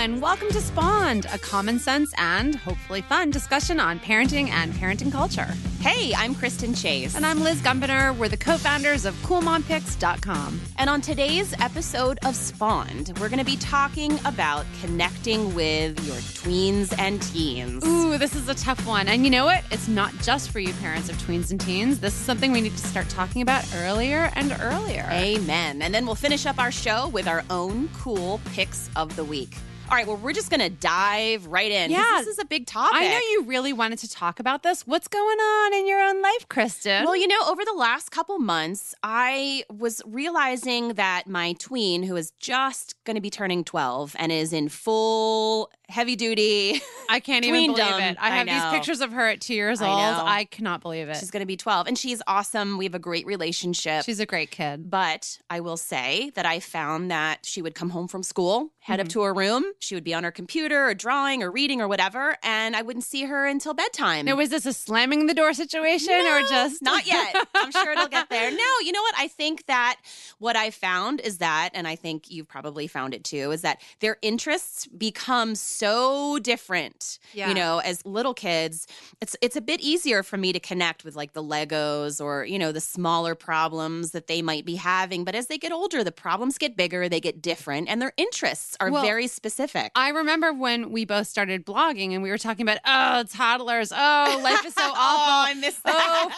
and welcome to Spawned, a common sense and hopefully fun discussion on parenting and parenting culture. Hey, I'm Kristen Chase. And I'm Liz Gumbinner. We're the co founders of CoolMomPicks.com. And on today's episode of Spawned, we're going to be talking about connecting with your tweens and teens. Ooh, this is a tough one. And you know what? It's not just for you parents of tweens and teens. This is something we need to start talking about earlier and earlier. Amen. And then we'll finish up our show with our own cool picks of the week. All right, well, we're just going to dive right in. Yeah. This is a big topic. I know you really wanted to talk about this. What's going on in your own life, Kristen? Well, you know, over the last couple months, I was realizing that my tween, who is just going to be turning 12 and is in full heavy duty. I can't even believe it. I I have these pictures of her at two years I old. know. I cannot believe it. She's going to be 12 and she's awesome. We have a great relationship. She's a great kid. But I will say that I found that she would come home from school, head up Mm-hmm. to her room. She would be on her computer or drawing or reading or whatever, and I wouldn't see her until bedtime. Now, was this a slamming the door situation or just not yet? I'm sure it'll get there. No, you know what? I think that what I found is that, and I think you've probably found it too, is that their interests become so different. Yeah. You know, as little kids, it's it's a bit easier for me to connect with like the Legos or you know the smaller problems that they might be having. But as they get older, the problems get bigger, they get different, and their interests are Well, very specific. I remember when we both started blogging and we were talking about, oh, toddlers. Oh, life is so awful. Oh, I miss that. Oh,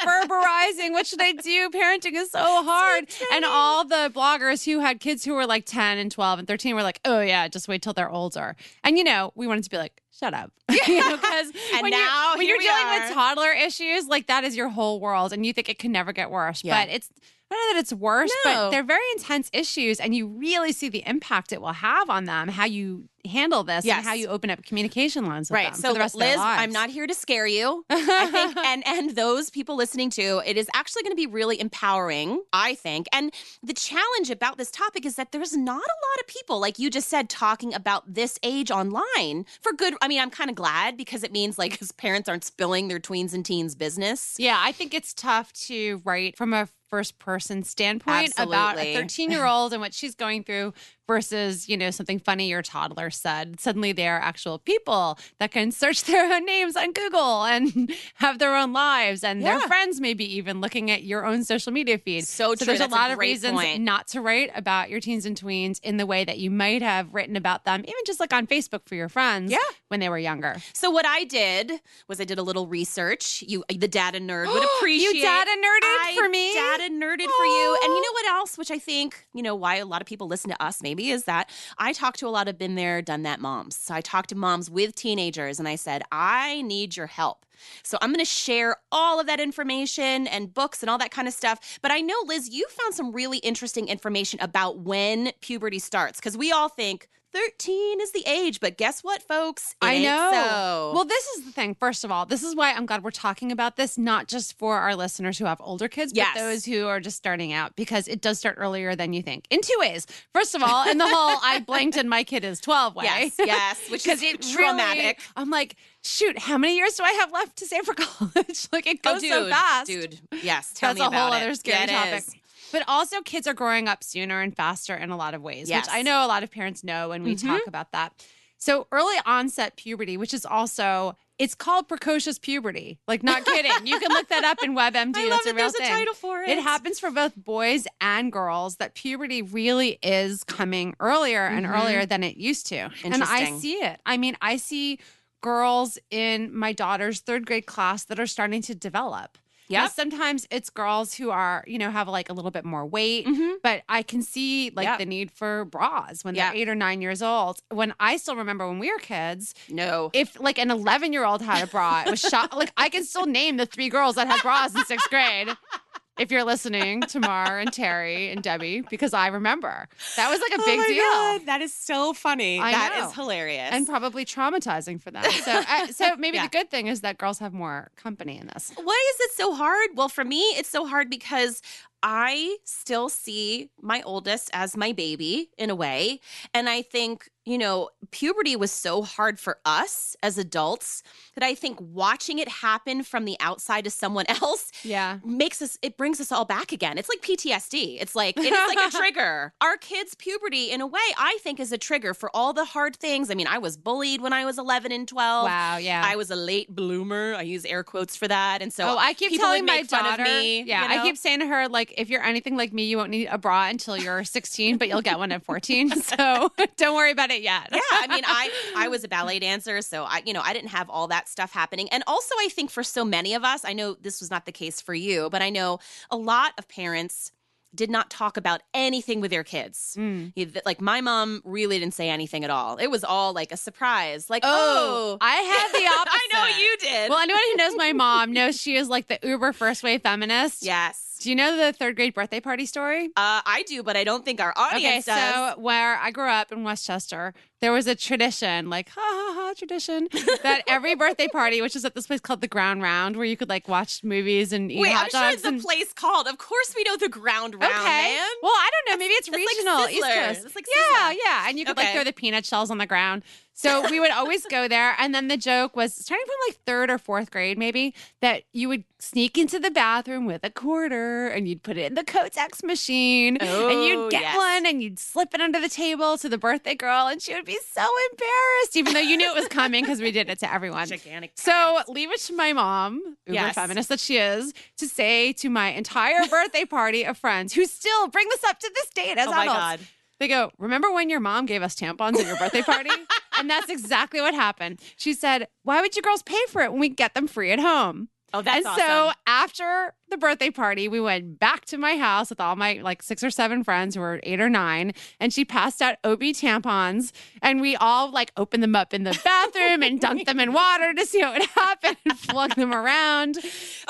ferberizing. What should I do? Parenting is so hard. and all the bloggers who had kids who were like 10 and 12 and 13 were like, oh, yeah, just wait till they're older. And, you know, we wanted to be like, shut up. you know, because And when, now you're, when you're dealing are. with toddler issues, like that is your whole world and you think it can never get worse. Yeah. But it's, I don't know that it's worse, No. but they're very intense issues, and you really see the impact it will have on them, how you handle this, Yes. and how you open up communication lines with Right. So, the rest Liz, of their lives. I'm not here to scare you. I think, and and those people listening to it is actually going to be really empowering. I think. And the challenge about this topic is that there's not a lot of people, like you just said, talking about this age online for good. I mean, I'm kind of glad because it means like his parents aren't spilling their tweens and teens business. Yeah, I think it's tough to write from a first person standpoint about a 13 year old and what she's going through versus, you know, something funny your toddler said. Suddenly they are actual people that can search their own names on Google and have their own lives and their Yeah. friends maybe even looking at your own social media feed. So true. there's a a lot of reasons point. not to write about your teens and tweens in the way that you might have written about them, even just like on Facebook for your friends Yeah. when they were younger. So what I did was I did a little research. You, the data nerd, would appreciate. You data nerded I for me? Data nerded for you. And you know what else, which I think, you know, why a lot of people listen to us maybe is that I talk to a lot of been there, done that moms. So I talk to moms with teenagers and I said, I need your help. So I'm going to share all of that information and books and all that kind of stuff. But I know, Liz, you found some really interesting information about when puberty starts because we all think 13 is the age. But guess what, folks? It I know. So. Well, this is the thing. First of all, this is why I'm glad we're talking about this, not just for our listeners who have older kids, Yes. but those who are just starting out, because it does start earlier than you think. In two ways. First of all, in the whole I blanked and my kid is 12 way. Yes, yes, which is it traumatic. Really, I'm like, shoot, how many years do I have left to save for college? like it goes oh, dude, so fast. dude. Yes, tell That's me a about whole it. other scary it topic. is. But also, kids are growing up sooner and faster in a lot of ways, Yes. which I know a lot of parents know when we talk about that. So, early onset puberty, which is also it's called precocious puberty. Like, not kidding. you can look that up in WebMD. I love That's a that real there's a title for It it. happens for both boys and girls. That puberty really is coming earlier and Mhm. earlier than it used to, and I see it. I mean, I see girls in my daughter's third grade class that are starting to develop. Yep. sometimes it's girls who are, you know, have like a little bit more weight, Mhm. but I can see like Yep. the need for bras when Yeah. they're eight or nine years old. When I still remember when we were kids, No. if like an 11 year old had a bra, it was shot. like I can still name the three girls that had bras in sixth grade. If you're listening, Tamar and Terry and Debbie, because I remember that was like a big deal. That is so funny. I That know. is hilarious. And probably traumatizing for them. So, uh, so maybe Yeah. the good thing is that girls have more company in this. Why is it so hard? Well, for me, it's so hard because I still see my oldest as my baby in a way. And I think, you know, puberty was so hard for us as adults that I think watching it happen from the outside to someone else Yeah. makes us it brings us all back again. It's like PTSD. It's like it is like a trigger. Our kids' puberty in a way I think is a trigger for all the hard things. I mean, I was bullied when I was 11 and 12. Wow. Yeah. I was a late bloomer. I use air quotes for that. And so oh, I keep telling my daughter. me. yeah, you know? I keep saying to her, like, if you're anything like me, you won't need a bra until you're 16, but you'll get one at 14. So don't worry about it yet. yeah, I mean, I I was a ballet dancer, so I you know I didn't have all that stuff happening. And also, I think for so many of us, I know this was not the case for you, but I know a lot of parents did not talk about anything with their kids. Mm. Like my mom really didn't say anything at all. It was all like a surprise. Like, Oh, oh, I had the opposite. I know you did. Well, anyone who knows my mom knows she is like the uber first wave feminist. yes. Do you know the third grade birthday party story? Uh, I do, but I don't think our Okay, audience does. so where I grew up in Westchester, there was a tradition, like ha ha ha tradition, that every birthday party, which is at this place called the Ground Round, where you could like watch movies and eat Wait, hot I'm sure dogs. it's a place called. Of course, we know the ground round, okay. man. Well, I don't know. Maybe it's That's like regional, East Coast. It's like yeah, yeah. And you could like throw the peanut shells on the ground. So we would always go there. And then the joke was starting from like third or fourth grade, maybe, that you would sneak into the bathroom with a quarter and you'd put it in the Kotex machine and Oh, you'd get yes. one and you'd slip it under the table to the birthday girl and she would be so embarrassed, even though you knew it was coming because we did it to everyone. Gigantic. So leave it to my mom, uber Yes. feminist that she is, to say to my entire birthday party of friends who still bring this up to this date as oh my adults. They go, Remember when your mom gave us tampons at your birthday party? and that's exactly what happened. She said, Why would you girls pay for it when we get them free at home? Oh, that's and so after the birthday party, we went back to my house with all my like six or seven friends who were eight or nine, and she passed out OB tampons, and we all like opened them up in the bathroom and dunked them in water to see what would happen and flung them around.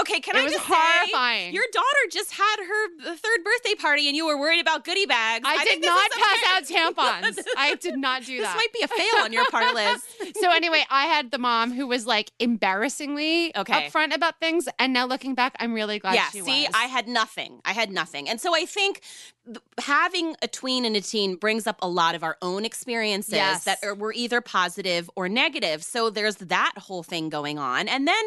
Okay, can it I was just horrifying. say your daughter just had her third birthday party and you were worried about goodie bags. I, did not pass out tampons. I did not do that. This might be a fail on your part, Liz. so anyway, I had the mom who was like embarrassingly Okay. upfront about things, and now looking back, I'm really glad yeah, see, was. I had nothing. I had nothing. And so I think th- having a tween and a teen brings up a lot of our own experiences Yes. that are, were either positive or negative. So there's that whole thing going on. And then,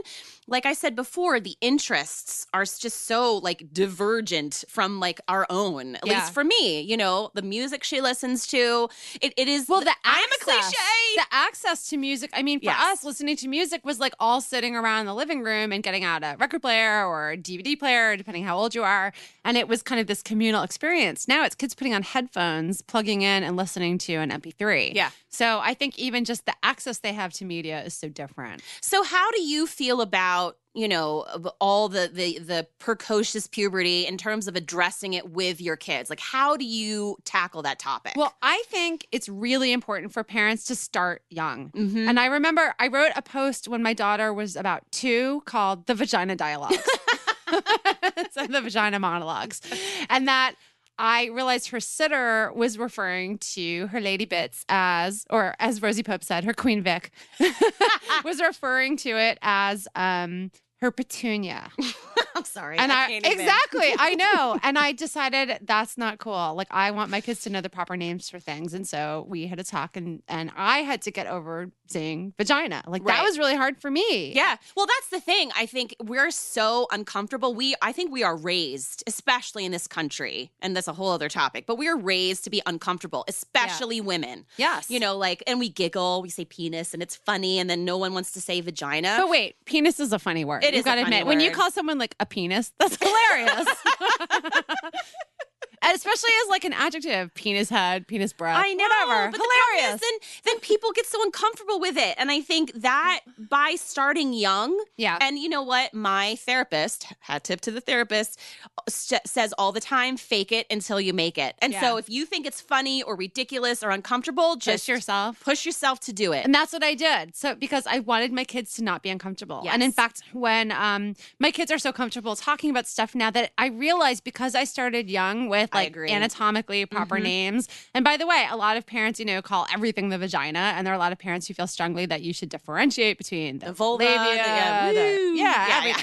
like I said before, the interests are just so like divergent from like our own, at Yeah. least for me. You know, the music she listens to, it, it is. well, the I am a cliche. The access to music. I mean, for Yes. us, listening to music was like all sitting around the living room and getting out a record player or a DVD player, depending how old you are. And it was kind of this communal experience. Now it's kids putting on headphones, plugging in, and listening to an MP3. Yeah. So I think even just the access they have to media is so different. So how do you feel about you know all the the the precocious puberty in terms of addressing it with your kids? Like how do you tackle that topic? Well, I think it's really important for parents to start young. Mhm. And I remember I wrote a post when my daughter was about two called The Vagina Dialogues. so the vagina monologues. And that I realized her sitter was referring to her lady bits as, or as Rosie Pope said, her Queen Vic was referring to it as um, her petunia. I'm sorry. And I, even. exactly, I know. And I decided that's not cool. Like I want my kids to know the proper names for things. And so we had a talk and and I had to get over saying vagina. Like that was really hard for me. Yeah. Well, that's the thing. I think we're so uncomfortable. We I think we are raised, especially in this country, and that's a whole other topic, but we are raised to be uncomfortable, especially women. Yes. You know, like and we giggle, we say penis and it's funny and then no one wants to say vagina. But wait, penis is a funny word. It you is gotta funny admit. When you call someone like a penis, that's hilarious. Especially as like an adjective, penis head, penis breath. I know, Whatever. But the hilarious. is then then people get so uncomfortable with it, and I think that by starting young, yeah. and you know what, my therapist, hat tip to the therapist, st- says all the time, fake it until you make it. And so if you think it's funny or ridiculous or uncomfortable, Push just yourself. push yourself to do it. And that's what I did. So because I wanted my kids to not be uncomfortable. And in fact, when um my kids are so comfortable talking about stuff now that I realized because I started young with like anatomically proper Mhm. names. And by the way, a lot of parents, you know, call everything the vagina. and there are a lot of parents who feel strongly that you should differentiate between the, The vulva, labia, the- yeah, the- yeah, Yeah, yeah.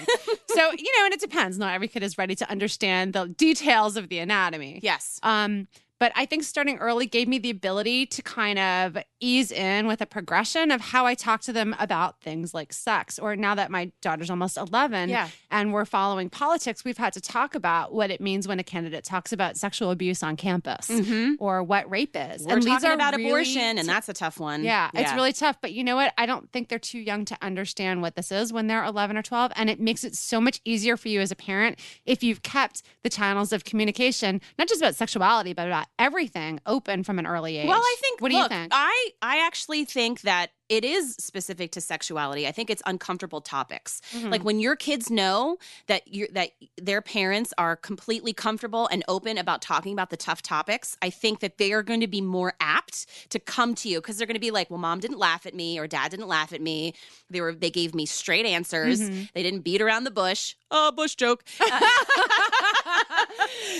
so you know, and it depends. Not every kid is ready to understand the details of the anatomy. Yes. Um, but I think starting early gave me the ability to kind of ease in with a progression of how I talk to them about things like sex. Or now that my daughter's almost 11 Yeah. and we're following politics, we've had to talk about what it means when a candidate talks about sexual abuse on campus Mm-hmm. or what rape is. We're and these talking are about really abortion, and that's a tough one. yeah, it's really tough. But you know what? I don't think they're too young to understand what this is when they're 11 or 12. And it makes it so much easier for you as a parent if you've kept the channels of communication, not just about sexuality, but about everything open from an early age. Well, I think. What do look, you think? I I actually think that it is specific to sexuality. I think it's uncomfortable topics. Mhm. Like when your kids know that you that their parents are completely comfortable and open about talking about the tough topics, I think that they are going to be more apt to come to you because they're going to be like, "Well, mom didn't laugh at me or dad didn't laugh at me. They were they gave me straight answers. Mhm. They didn't beat around the bush." Oh, bush joke.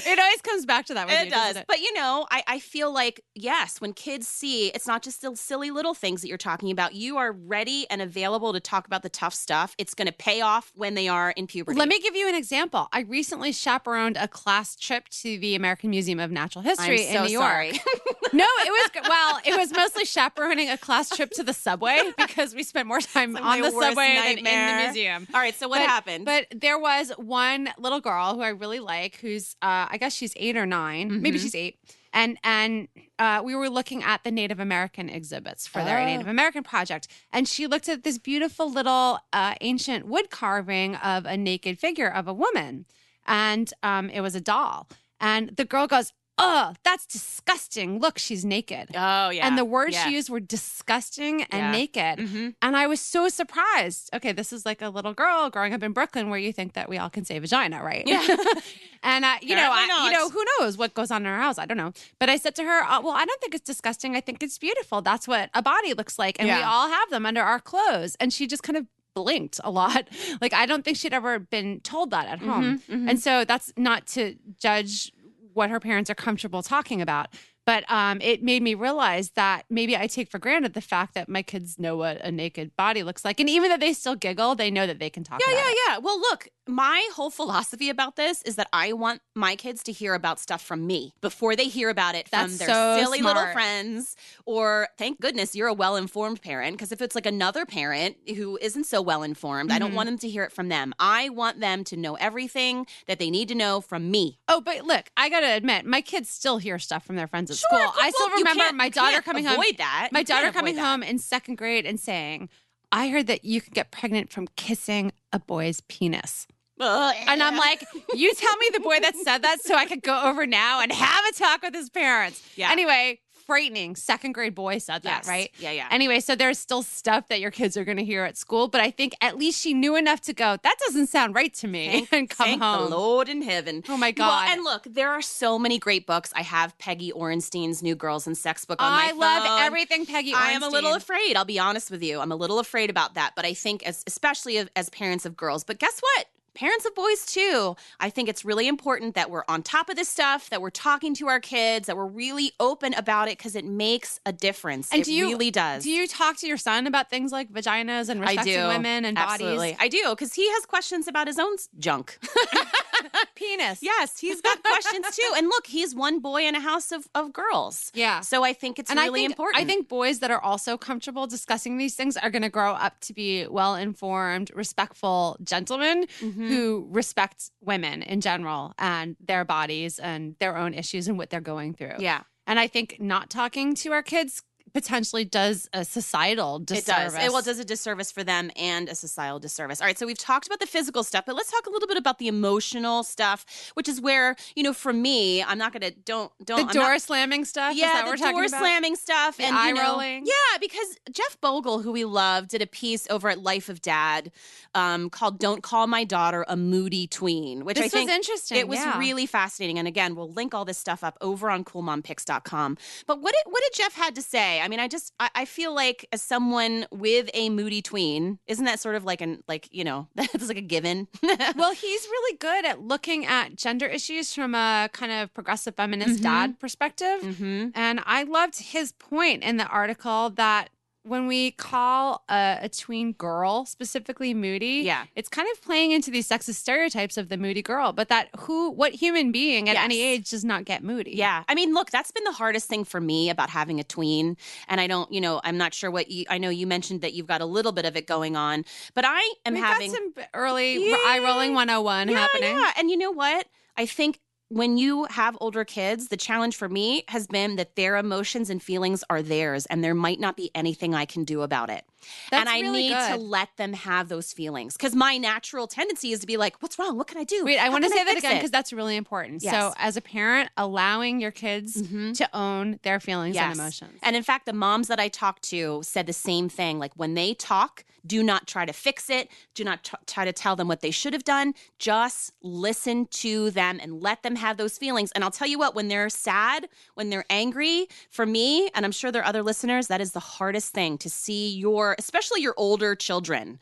it always comes back to that. It you, does. it? But you know, I, I feel like, yes, when kids see it's not just the silly little things that you're talking about, you are ready and available to talk about the tough stuff. It's going to pay off when they are in puberty. Let me give you an example. I recently chaperoned a class trip to the American Museum of Natural History so in New York. No, it was well, it was mostly chaperoning a class trip to the subway because we spent more time on the subway than in the museum. All right, so what But- happened? But there was one little girl who I really like, who's uh, I guess she's eight or 9 maybe Mhm. she's eight, and and uh, we were looking at the Native American exhibits for their Oh. Native American project, and she looked at this beautiful little uh, ancient wood carving of a naked figure of a woman, and um, it was a doll, and the girl goes. Oh, that's disgusting. Look, she's naked. oh, yeah. And the words yeah. she used were disgusting and Yeah. naked. Mhm. And I was so surprised. Okay, this is like a little girl growing up in Brooklyn where you think that we all can say vagina, right? Yeah. and uh, you know, I, you know, who knows what goes on in our house? I don't know. But I said to her, uh, "Well, I don't think it's disgusting. I think it's beautiful. That's what a body looks like, and we all have them under our clothes." And she just kind of blinked a lot. Like I don't think she'd ever been told that at home. Mhm, mhm. And so that's not to judge what her parents are comfortable talking about. But um, it made me realize that maybe I take for granted the fact that my kids know what a naked body looks like. And even though they still giggle, they know that they can talk Yeah, yeah, it. yeah. Well, look, my whole philosophy about this is that I want my kids to hear about stuff from me before they hear about it from That's their so silly little friends. Or thank goodness you're a well informed parent. Because if it's like another parent who isn't so well informed, I don't Mhm. want them to hear it from them. I want them to know everything that they need to know from me. Oh, but look, I got to admit, my kids still hear stuff from their friends at Sure, school. I still Well, remember my daughter coming home. avoid that. My You daughter coming that. home in second grade and saying, I heard that you could get pregnant from kissing a boy's penis. And I'm like, you tell me the boy that said that so I could go over now and have a talk with his parents. Yeah. Anyway, frightening. Second grade boy said that, Yes. right? Yeah, yeah. Anyway, so there's still stuff that your kids are going to hear at school, but I think at least she knew enough to go, that doesn't sound right to me Thank, and come thank home. the Lord in heaven. Oh my Well, God. and look, there are so many great books. I have Peggy Orenstein's New Girls and Sex book on my I love everything Peggy I am a little afraid. I'll be honest with you. I'm a little afraid about that. But I think, as especially as parents of girls, but guess what? Parents of boys too. I think it's really important that we're on top of this stuff, that we're talking to our kids, that we're really open about it because it makes a difference. And it do you- really does. Do you talk to your son about things like vaginas and I respecting do. women and Absolutely. bodies? I do because he has questions about his own junk. Penis. yes, he's got questions too. And look, he's one boy in a house of, of girls. Yeah. So I think it's and really I think, important. I think boys that are also comfortable discussing these things are going to grow up to be well informed, respectful gentlemen Mhm. who respect women in general and their bodies and their own issues and what they're going through. yeah. And I think not talking to our kids potentially does a societal disservice. It does. It well does a disservice for them and a societal disservice. All right, so we've talked about the physical stuff, but let's talk a little bit about the emotional stuff, which is where you know, for me, I'm not gonna don't don't the door not- slamming stuff. is yeah, that the we're door about? slamming stuff The and eye you know, rolling? Yeah, because Jeff Bogle, who we love, did a piece over at Life of Dad um, called "Don't Call My Daughter a Moody Tween," which This I think was interesting. it was yeah. really fascinating. And again, we'll link all this stuff up over on coolmompicks.com. But what did, what did Jeff had to say? I mean, I just I, I feel like as someone with a moody tween, isn't that sort of like an like you know that's like a given? well, he's really good at looking at gender issues from a kind of progressive feminist Mhm. dad perspective. hmm And I loved his point in the article that when we call a, a tween girl specifically moody, Yeah. it's kind of playing into these sexist stereotypes of the moody girl, but that who, what human being at any age does not get moody? Yeah. I mean, look, that's been the hardest thing for me about having a tween. And I don't, you know, I'm not sure what you, I know you mentioned that you've got a little bit of it going on, but I am We having. got some early Yeah. eye rolling 101 yeah, happening. Yeah. And you know what? I think when you have older kids, the challenge for me has been that their emotions and feelings are theirs, and there might not be anything I can do about it. That's and I really need to let them have those feelings because my natural tendency is to be like, "What's wrong? What can I do?" Wait, I want to say that again because that's really important. So, as a parent, allowing your kids Mhm. to own their feelings Yes. and emotions. And in fact, the moms that I talked to said the same thing. Like when they talk, do not try to fix it. Do not t- try to tell them what they should have done. Just listen to them and let them have those feelings. And I'll tell you what, when they're sad, when they're angry, for me, and I'm sure there are other listeners, that is the hardest thing to see your, especially your older children.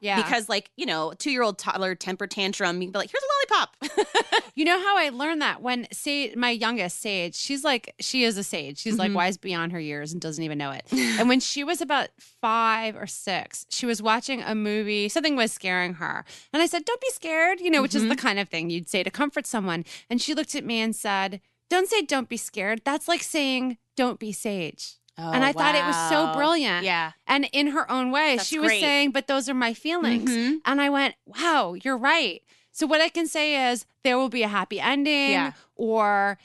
yeah. Because, like, you know, two year old toddler temper tantrum, you can be like, here's a lollipop. You know how I learned that when say my youngest Sage, she's like she is a sage. She's like Mhm. wise beyond her years and doesn't even know it. and when she was about five or six, she was watching a movie. Something was scaring her, and I said, "Don't be scared," you know, which is the kind of thing you'd say to comfort someone. And she looked at me and said, "Don't say don't be scared. That's like saying don't be sage." And I thought it was so brilliant. Yeah. And in her own way, That's she was great. saying, "But those are my feelings." Mhm. And I went, wow, you're right. So what I can say is there will be a happy ending Yeah. or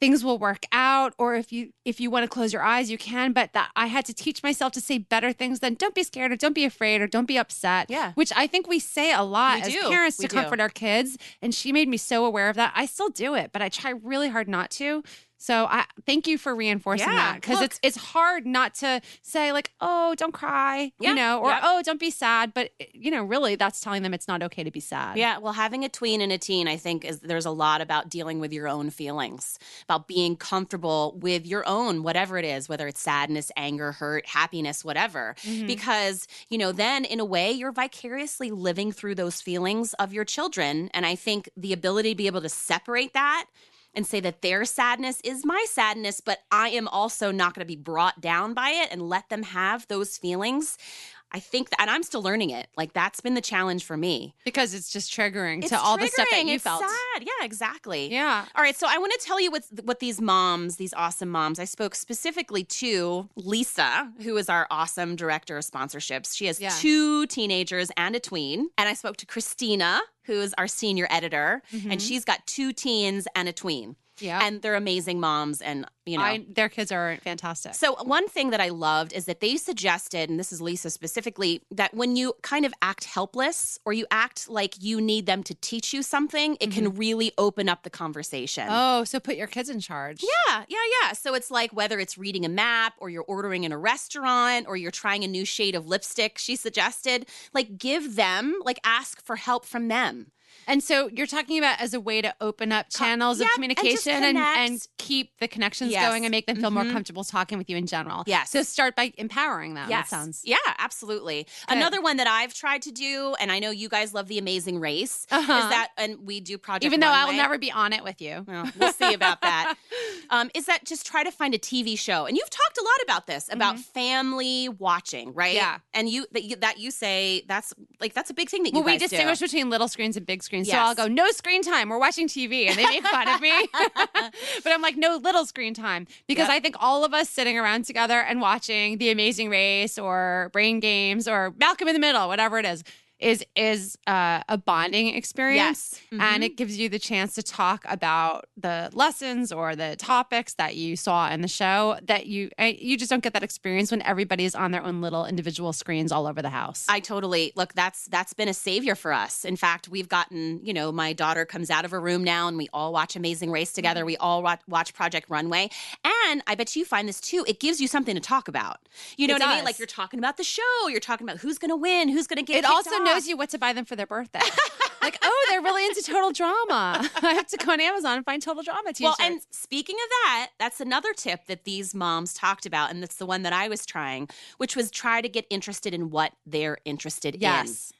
things will work out or if you if you want to close your eyes you can but that I had to teach myself to say better things than don't be scared or don't be afraid or don't be upset Yeah. which I think we say a lot We as do. parents We to do. comfort our kids and she made me so aware of that I still do it but I try really hard not to so I thank you for reinforcing Yeah, that because it's it's hard not to say like oh don't cry Yeah, you know or oh don't be sad but you know really that's telling them it's not okay to be sad Yeah, well, having a tween and a teen, I think, is there's a lot about dealing with your own feelings, about being comfortable with your own, whatever it is, whether it's sadness, anger, hurt, happiness, whatever. Mhm. Because, you know, then in a way, you're vicariously living through those feelings of your children. And I think the ability to be able to separate that and say that their sadness is my sadness, but I am also not going to be brought down by it and let them have those feelings. I think that, and I'm still learning it. Like that's been the challenge for me. because it's just triggering It's to all the stuff that you it's felt. Sad. Yeah, exactly. Yeah. All right, so I want to tell you what what these moms, these awesome moms. I spoke specifically to Lisa, who is our awesome director of sponsorships. She has Yeah. two teenagers and a tween, and I spoke to Christina, who is our senior editor, and Mhm. she's got two teens and a tween, Yeah. and they're amazing moms, and you know. I, their kids are fantastic. So, one thing that I loved is that they suggested, and this is Lisa specifically, that when you kind of act helpless or you act like you need them to teach you something, it can really open up the conversation. Mm-hmm. oh, so put your kids in charge. Yeah, yeah, yeah. So it's like whether it's reading a map or you're ordering in a restaurant or you're trying a new shade of lipstick, she suggested, like give them, like ask for help from them. And so you're talking about as a way to open up channels yep, of communication and, and, connect. keep the connections Yes. going and make them feel more Mhm. comfortable talking with you in general. Yeah. So start by empowering them. That sounds. Yeah, absolutely. Another one that I've tried to do, and I know you guys love The Amazing Race, Uh-huh. is that, and we do Project Even though I will never be on it with you. Well, we'll see about that. Um, is that just try to find a TV show? And you've talked a lot about this about family watching, right? Mm-hmm. Yeah. And you that, you that you say that's like that's a big thing that you Well, we distinguish do. between little screens and big screens. So Yes. I'll go, no screen time. We're watching TV. And they make fun of me. but I'm like, no little screen time. Because Yep. I think all of us sitting around together and watching The Amazing Race or Brain Games or Malcolm in the Middle, whatever it is, is is uh, a bonding experience. Yes. And Mhm. it gives you the chance to talk about the lessons or the topics that you saw in the show that you uh, you just don't get that experience when everybody's on their own little individual screens all over the house. I totally look. That's that's been a savior for us. In fact, we've gotten. You know, my daughter comes out of her room now, and we all watch Amazing Race together. We all watch, watch Project Runway, and I bet you find this too. It gives you something to talk about. You know It what I mean? Like you're talking about the show. You're talking about who's going to win, who's going to get. It also off. Knows you what to buy them for their birthday. like, oh, they're really into total drama. I have to go on Amazon and find total drama t-shirts. Well, and speaking of that, that's another tip that these moms talked about, and that's the one that I was trying, which was try to get interested in what they're interested in. yes.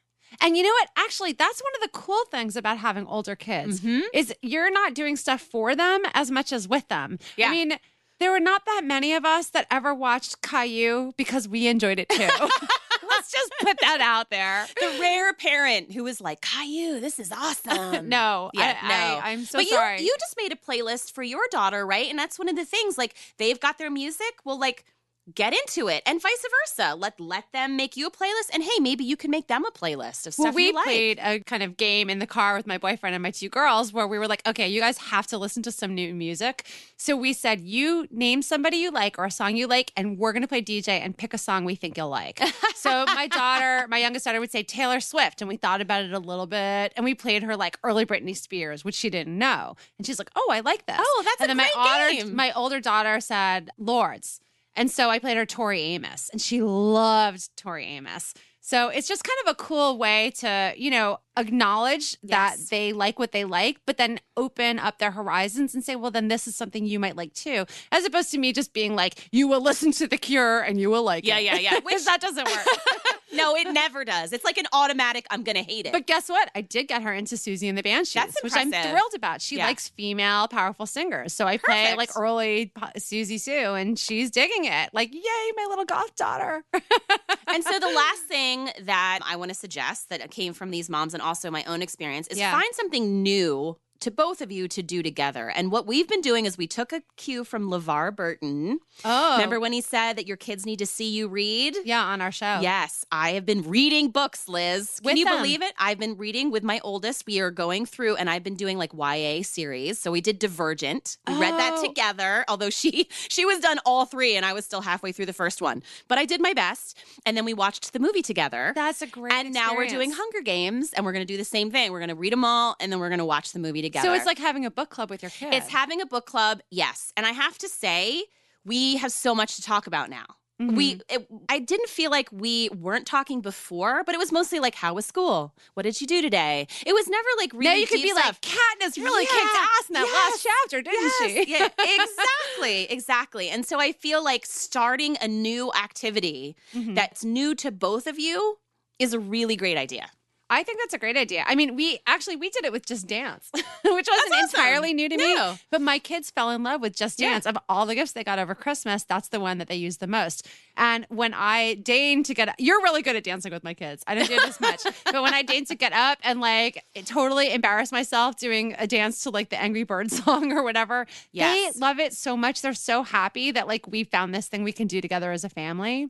And you know what? Actually, that's one of the cool things about having older kids Mhm. is you're not doing stuff for them as much as with them. Yeah. I mean, there were not that many of us that ever watched Caillou because we enjoyed it too. Let's just put that out there. The rare parent who was like, Caillou, this is awesome. no, Yeah, I, no. I, am so but sorry. you you just made a playlist for your daughter, right? And that's one of the things. Like they've got their music. Well, like get into it, and vice versa. Let let them make you a playlist, and hey, maybe you can make them a playlist of stuff well, we you like. We played a kind of game in the car with my boyfriend and my two girls where we were like, okay, you guys have to listen to some new music. So we said, you name somebody you like or a song you like, and we're going to play DJ and pick a song we think you'll like. so my daughter, my youngest daughter, would say Taylor Swift. And we thought about it a little bit. And we played her like early Britney Spears, which she didn't know. And she's like, oh, I like this. Oh, that's and a then great my older, game. my older daughter said Lords. And so I played her Tori Amos, and she loved Tori Amos. So it's just kind of a cool way to, you know, acknowledge that they like what they like, but then open up their horizons and say, well, then this is something you might like too, as opposed to me just being like, you will listen to The Cure and you will like Yeah, it. yeah, yeah. Which Which- that doesn't work. No, it never does. It's like an automatic. I'm gonna hate it. But guess what? I did get her into Siouxsie and the Banshees, That's which I'm impressive. thrilled about. She Yeah. likes female, powerful singers. So I play Perfect. like early po- Siouxsie Sioux, and she's digging it. Like, yay, my little goth daughter. and so the last thing that I want to suggest that came from these moms and also my own experience is Yeah. find something new to both of you to do together. And what we've been doing is we took a cue from LeVar Burton. Oh, Remember when he said that your kids need to see you read? Yeah, on our show. Yes, I have been reading books, Liz. Can With you them. believe it? I've been reading with my oldest. We are going through, and I've been doing like YA series. So we did Divergent. We read that Oh. together. Although she she was done all three, and I was still halfway through the first one. But I did my best, and then we watched the movie together. That's a great. and now we're doing. Hunger Games, and we're to do the same thing. We're to read them all, and then we're to watch the movie together. So it's like having a book club with your kids. it's having a book club, yes. And I have to say, we have so much to talk about now. Mhm. We, it, I didn't feel like we weren't talking before, but it was mostly like, "How was school? What did you do today?" It was never like really. now you could be stuff. like, Katniss really Yeah, kicked ass in that last chapter, didn't Yes, she? yeah, exactly, exactly. And so I feel like starting a new activity Mhm. that's new to both of you is a really great idea. I think that's a great idea. I mean, we actually we did it with Just Dance, which wasn't awesome. entirely new to me. But my kids fell in love with Just Yeah. Dance. Of all the gifts they got over Christmas, that's the one that they used the most. And when I deigned to get, you're really good at dancing with my kids. I don't do as much, but when I deigned to get up and like totally embarrass myself doing a dance to like the Angry Bird song or whatever, Yes. they love it so much. They're so happy that like we found this thing we can do together as a family.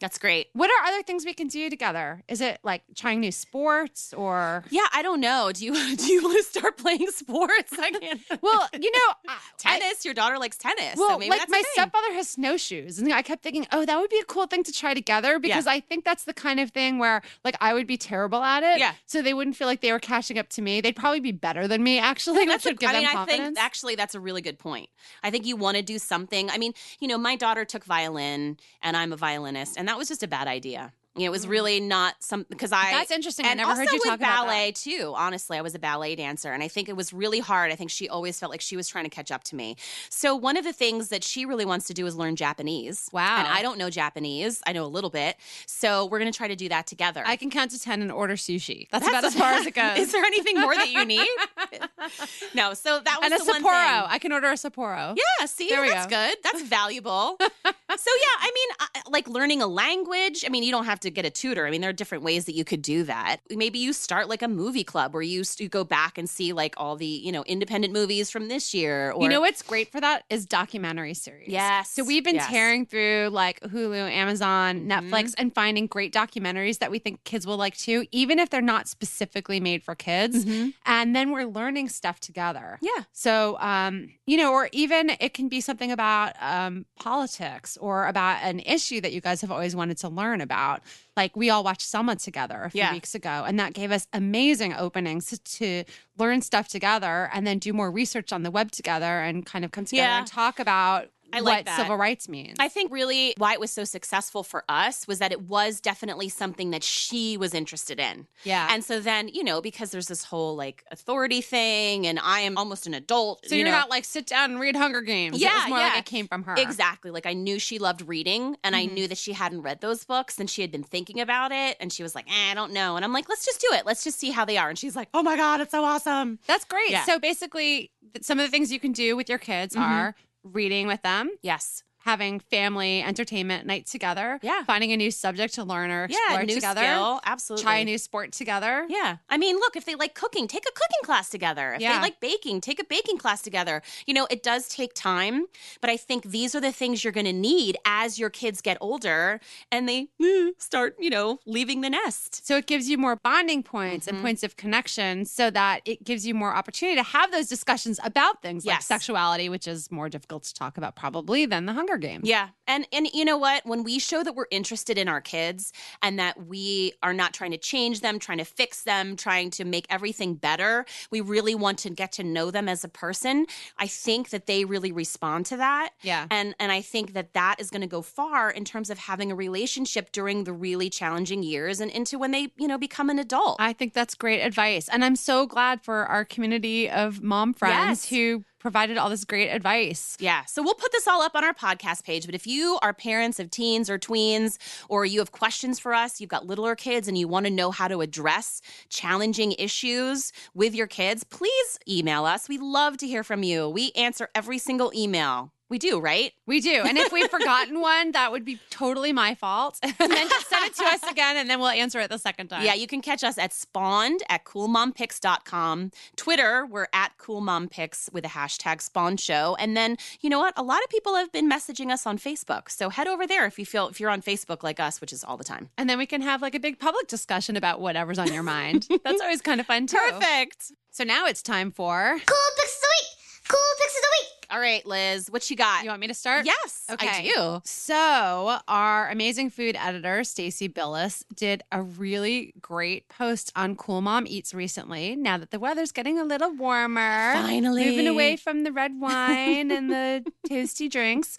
That's great. What are other things we can do together? Is it like trying new sports or? Yeah, I don't know. Do you do you want to start playing sports? I can't. Well, you know, I- tennis. your daughter likes tennis. Well, so maybe like that's my stepfather has snowshoes, and I kept thinking, oh, that would be a cool thing to try together because I think that's the kind of thing where like I would be terrible at it. Yeah. So they wouldn't feel like they were catching up to me. They'd probably be better than me, actually. which That's a, would give I mean, them I confidence. think actually that's a really good point. I think you want to do something. I mean, you know, my daughter took violin, and I'm a violinist, and that was just a bad idea. You know, it was really not some because I Mm. That's interesting. I never heard you talk about ballet too. Honestly, I was a ballet dancer, and I think it was really hard. I think she always felt like she was trying to catch up to me. So one of the things that she really wants to do is learn Japanese. Wow. And I don't know Japanese. I know a little bit. So we're going to try to do that together. I can count to 10 and order sushi. That's, That's- about as far as it goes. Is there anything more that you need? no. So that was and a the one And a Sapporo. I can order a Sapporo. Yeah, see, There we that's go. good. That's valuable. so yeah, I mean, I- like learning a language. I mean, you don't have to get a tutor. I mean, there are different ways that you could do that. Maybe you start like a movie club where you, you go back and see like all the you know independent movies from this year. Or you know what's great for that is documentary series. Yes, So we've been yes. tearing through like Hulu, Amazon, Mhm. Netflix, and finding great documentaries that we think kids will like too, even if they're not specifically made for kids. Mhm. And then we're learning stuff together. Yeah. So, um, you know, or even it can be something about um, politics or about an issue that you guys have always wanted to learn about. Like we all watched Selma together a few Yeah. weeks ago, and that gave us amazing openings to learn stuff together and then do more research on the web together and kind of come together Yeah. and talk about I like what that. civil rights means. I think really why it was so successful for us was that it was definitely something that she was interested in. yeah. And so then, you know, because there's this whole like authority thing and I am almost an adult. so you you're know. not like sit down and read Hunger Games. it Yeah, was more like yeah. it came from her. Exactly. Like I knew she loved reading and I Mhm. knew that she hadn't read those books and she had been thinking about it and she was like, eh, I don't know. And I'm like, let's just do it. Let's just see how they are. And she's like, oh my God, it's so awesome. That's great. Yeah. So basically, some of the things you can do with your kids Mhm. are reading with them, Yes. Having family entertainment night together, Yeah. finding a new subject to learn or Yeah. explore New together, skill. Absolutely. try a new sport together. Yeah. I mean, look, if they like cooking, take a cooking class together. If Yeah. they like baking, take a baking class together. You know, it does take time, but I think these are the things you're going to need as your kids get older and they eh, start, you know, leaving the nest. So it gives you more bonding points and Mhm. points of connection so that it gives you more opportunity to have those discussions about things like sexuality, which is more difficult to talk about probably than the Hunger Games. Yeah. And and you know what? When we show that we're interested in our kids and that we are not trying to change them, trying to fix them, trying to make everything better, we really want to get to know them as a person. I think that they really respond to that. Yeah. and and I think that that is going to go far in terms of having a relationship during the really challenging years and into when they you know become an adult. I think that's great advice. And I'm so glad for our community of mom friends Yes. who provided all this great advice. yeah, so we'll put this all up on our podcast page. But if you are parents of teens or tweens, or you have questions for us, you've got littler kids, and you want to know how to address challenging issues with your kids, please email us. We love to hear from you. We answer every single email. We do, right? We do. And if we've forgotten one, that would be totally my fault. and then just send it to us again and then we'll answer it the second time. Yeah, you can catch us at spawned at coolmompicks.com. Twitter, we're at coolmompicks with a hashtag spawn show. And then, you know what? A lot of people have been messaging us on Facebook. So head over there if you feel if you're on Facebook like us, which is all the time. And then we can have like a big public discussion about whatever's on your mind. That's always kind of fun too. Perfect. So now it's time for. Cool Picks of the Week! Cool Picks of the Week! All right, Liz, what you got? You want me to start? yes, Okay. I do. So, our amazing food editor, Stacie Billis, did a really great post on Cool Mom Eats recently. Now that the weather's getting a little warmer, Finally. moving away from the red wine and the toasty drinks.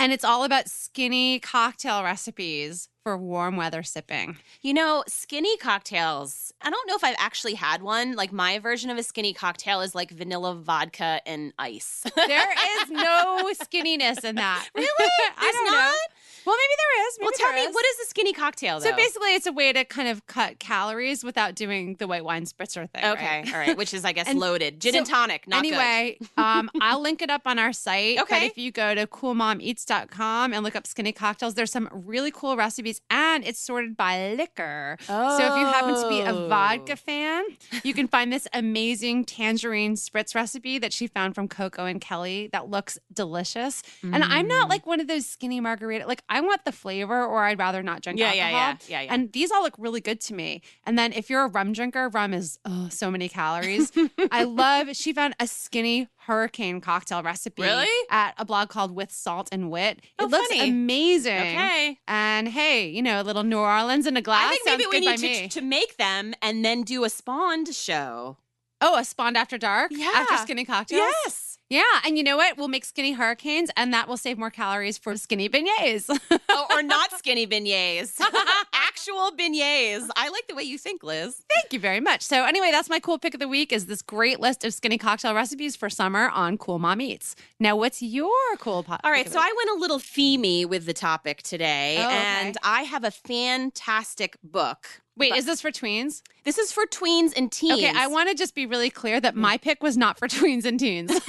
And it's all about skinny cocktail recipes for warm weather sipping. You know, skinny cocktails. I don't know if I've actually had one. Like my version of a skinny cocktail is like vanilla vodka and ice. There is no skinniness in that. Really? I There's don't know. Well, maybe there is. Maybe well, tell me, is. what is a skinny cocktail? Though? So basically, it's a way to kind of cut calories without doing the white wine spritzer thing. Okay, right? all right. Which is, I guess, And loaded. Gin so and tonic, not good. anyway, um, I'll link it up on our site. But Okay. if you go to coolmomeats.com and look up skinny cocktails, there's some really cool recipes and it's sorted by liquor. Oh. So if you happen to be a Oh. vodka fan, you can find this amazing tangerine spritz recipe that she found from Coco and Kelly that looks delicious. And I'm not Mm. like one of those skinny margarita. Like I want the flavor or I'd rather not drink Yeah, yeah, alcohol. yeah, yeah, yeah. And these all look really good to me. And then if you're a rum drinker, rum is oh, so many calories. I love, she found a skinny hurricane cocktail recipe Really? at a blog called With Salt and Wit. Oh, it looks funny. amazing. Okay. And hey, you know, a little New Orleans in a glass I think maybe we need me. to, to make them and then do a spawned show. oh, a Spawned After Dark? Yeah. After skinny cocktails? Yes. Yeah. And you know what? We'll make skinny hurricanes and that will save more calories for skinny beignets. oh, or not skinny beignets. Actual beignets. I like the way you think, Liz. Thank you very much. So anyway, that's my cool pick of the week is this great list of skinny cocktail recipes for summer on Cool Mom Eats. Now, what's your cool po- All right, so I went a little themey with the topic today, Oh, okay. and I have a fantastic book. Wait, But- is this for tweens? This is for tweens and teens. Okay, I want to just be really clear that my pick was not for tweens and teens.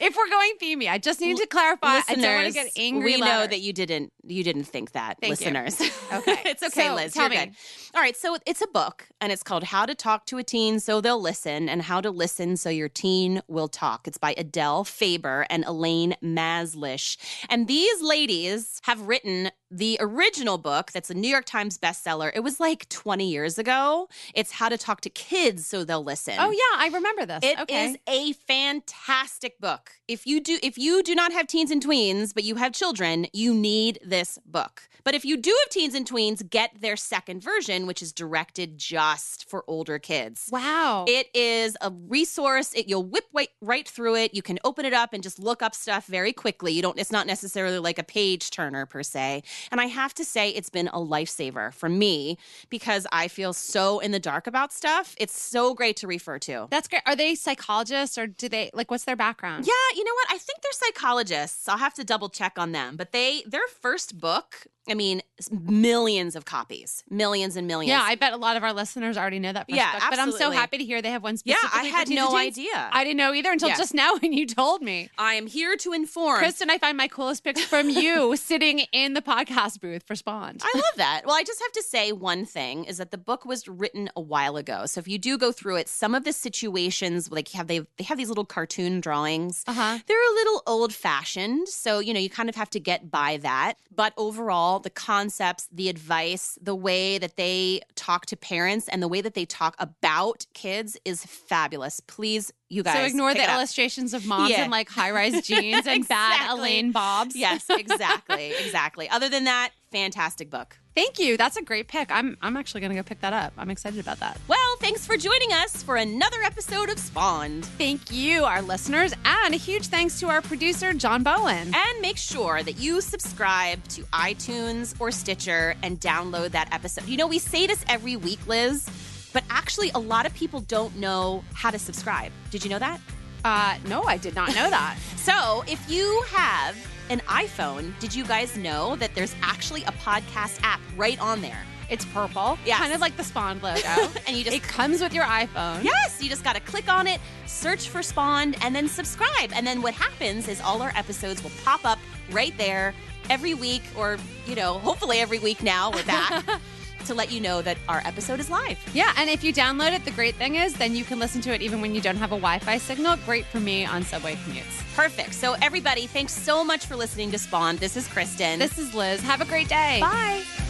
if we're going themey, I just need to clarify. I don't want to get Listeners, angry. We know that you didn't you didn't think that, Thank listeners. Okay. it's okay, So, Liz. tell You're me. good. All right, so it's a book and it's called How to Talk to a Teen So They'll Listen and How to Listen So Your Teen Will Talk. It's by Adele Faber and Elaine Mazlish. And these ladies have written the original book that's a New York Times bestseller. It was like 20 years ago. It's How to Talk to Kids So They'll Listen. Oh yeah, I remember this. It is okay. a fantastic book. If you do if you do not have teens and tweens, but you have children, you need this this book. But if you do have teens and tweens, get their second version, which is directed just for older kids. Wow. It is a resource. It, you'll whip right, right through it. You can open it up and just look up stuff very quickly. You don't. It's not necessarily like a page turner per se. And I have to say, it's been a lifesaver for me because I feel so in the dark about stuff. It's so great to refer to. That's great. Are they psychologists or do they like what's their background? Yeah, you know what? I think they're psychologists. I'll have to double check on them. But they their first book, I mean, millions of copies, millions and millions. Yeah, I bet a lot of our listeners already know that Yeah, book. But I'm so happy to hear they have one specific. yeah. I had no idea. I didn't know either until Yeah. just now when you told me. I am here to inform. Kristen, I find my coolest picks from you sitting in the podcast booth for Spawned. I love that. Well, I just have to say one thing is that the book was written a while ago. So if you do go through it, some of the situations like have they they have these little cartoon drawings. Uh-huh. They're a little old fashioned. So, you know, you kind of have to get by that. But overall, the concepts, the advice, the way that they talk to parents and the way that they talk about kids is fabulous. Please, you guys. So ignore the illustrations of moms Yeah. in like high rise jeans and bad Elaine Bobs. Yes, exactly. exactly. Other than that, fantastic book. Thank you. That's a great pick. I'm I'm actually gonna go pick that up. I'm excited about that. Well, thanks for joining us for another episode of Spawned. Thank you, our listeners, and a huge thanks to our producer, John Bowen. And make sure that you subscribe to iTunes or Stitcher and download that episode. You know, we say this every week, Liz, but actually, a lot of people don't know how to subscribe. Did you know that? Uh, no, I did not know that. So, if you have an iPhone, did you guys know that there's actually a podcast app right on there? It's purple, Yes. kind of like the Spawn logo. And you just it comes with your iPhone. Yes, you just got to click on it, search for Spawned, and then subscribe. And then what happens is all our episodes will pop up right there every week, or, you know, hopefully every week now we're back to let you know that our episode is live. Yeah, and if you download it, the great thing is then you can listen to it even when you don't have a Wi-Fi signal. Great for me on subway commutes. Perfect. So, everybody, thanks so much for listening to Spawn. This is Kristen. This is Liz. Have a great day. Bye.